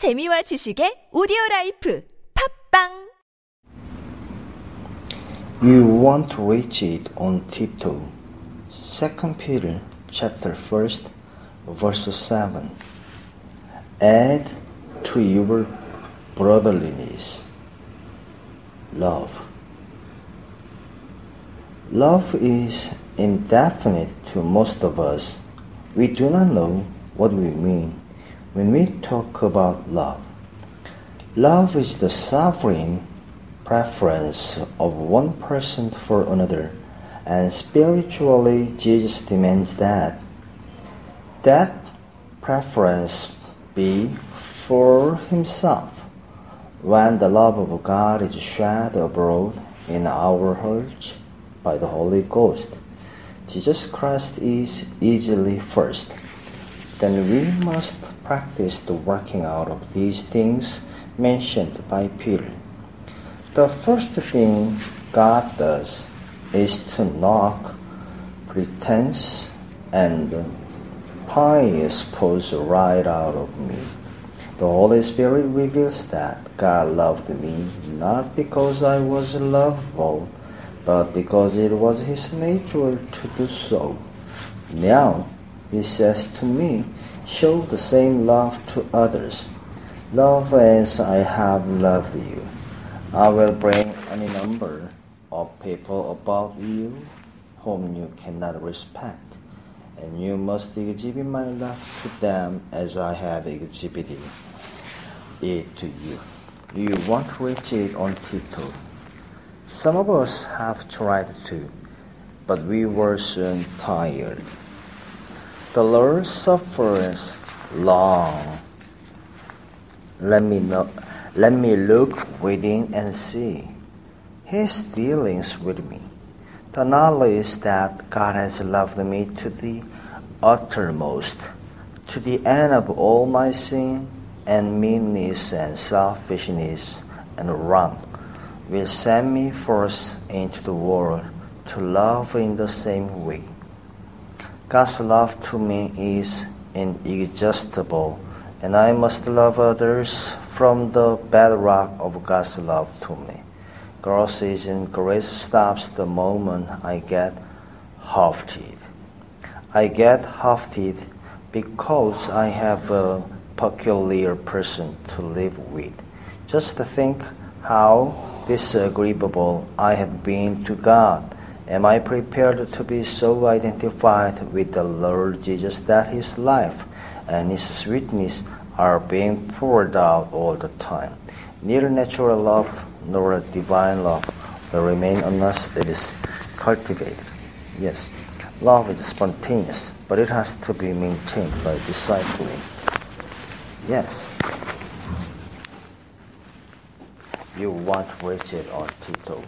재미와 지식의 오디오 라이프 팝빵 You want to reach it on tiptoe. 2 Peter chapter 1st verse 7. Add to your brotherliness love. Love is indefinite to most of us. We do not know what we mean when we talk about love. Love is the sovereign preference of one person for another, and spiritually, Jesus demands that that preference be for himself. When the love of God is shed abroad in our hearts by the Holy Ghost, Jesus Christ is easily first. Then we must practice the working out of these things mentioned by Peter. The first thing God does is to knock pretense and pious pose right out of me. The Holy Spirit reveals that God loved me not because I was lovable, but because it was His nature to do so. Now, He says to me, Show the same love to others. Love as I have loved you. I will bring any number of people about you whom you cannot respect, and you must exhibit my love to them as I have exhibited it to you. You won't reach it on tiptoe. Some of us have tried to, but we were soon tired. The Lord suffers long. Let me know, let me look within and see His dealings with me. The knowledge that God has loved me to the uttermost, to the end of all my sin and meanness and selfishness and wrong, will send me forth into the world to love in the same way. God's love to me is inexhaustible, and I must love others from the bedrock of God's love to me. Growth in grace stops the moment I get hafted. I get hafted because I have a peculiar person to live with. Just think how disagreeable I have been to God. Am I prepared to be so identified with the Lord Jesus that His life and His sweetness are being poured out all the time? Neither natural love nor divine love will remain unless it is cultivated. Yes, love is spontaneous, but it has to be maintained by discipling. Yes. You want to reach it on tiptoe.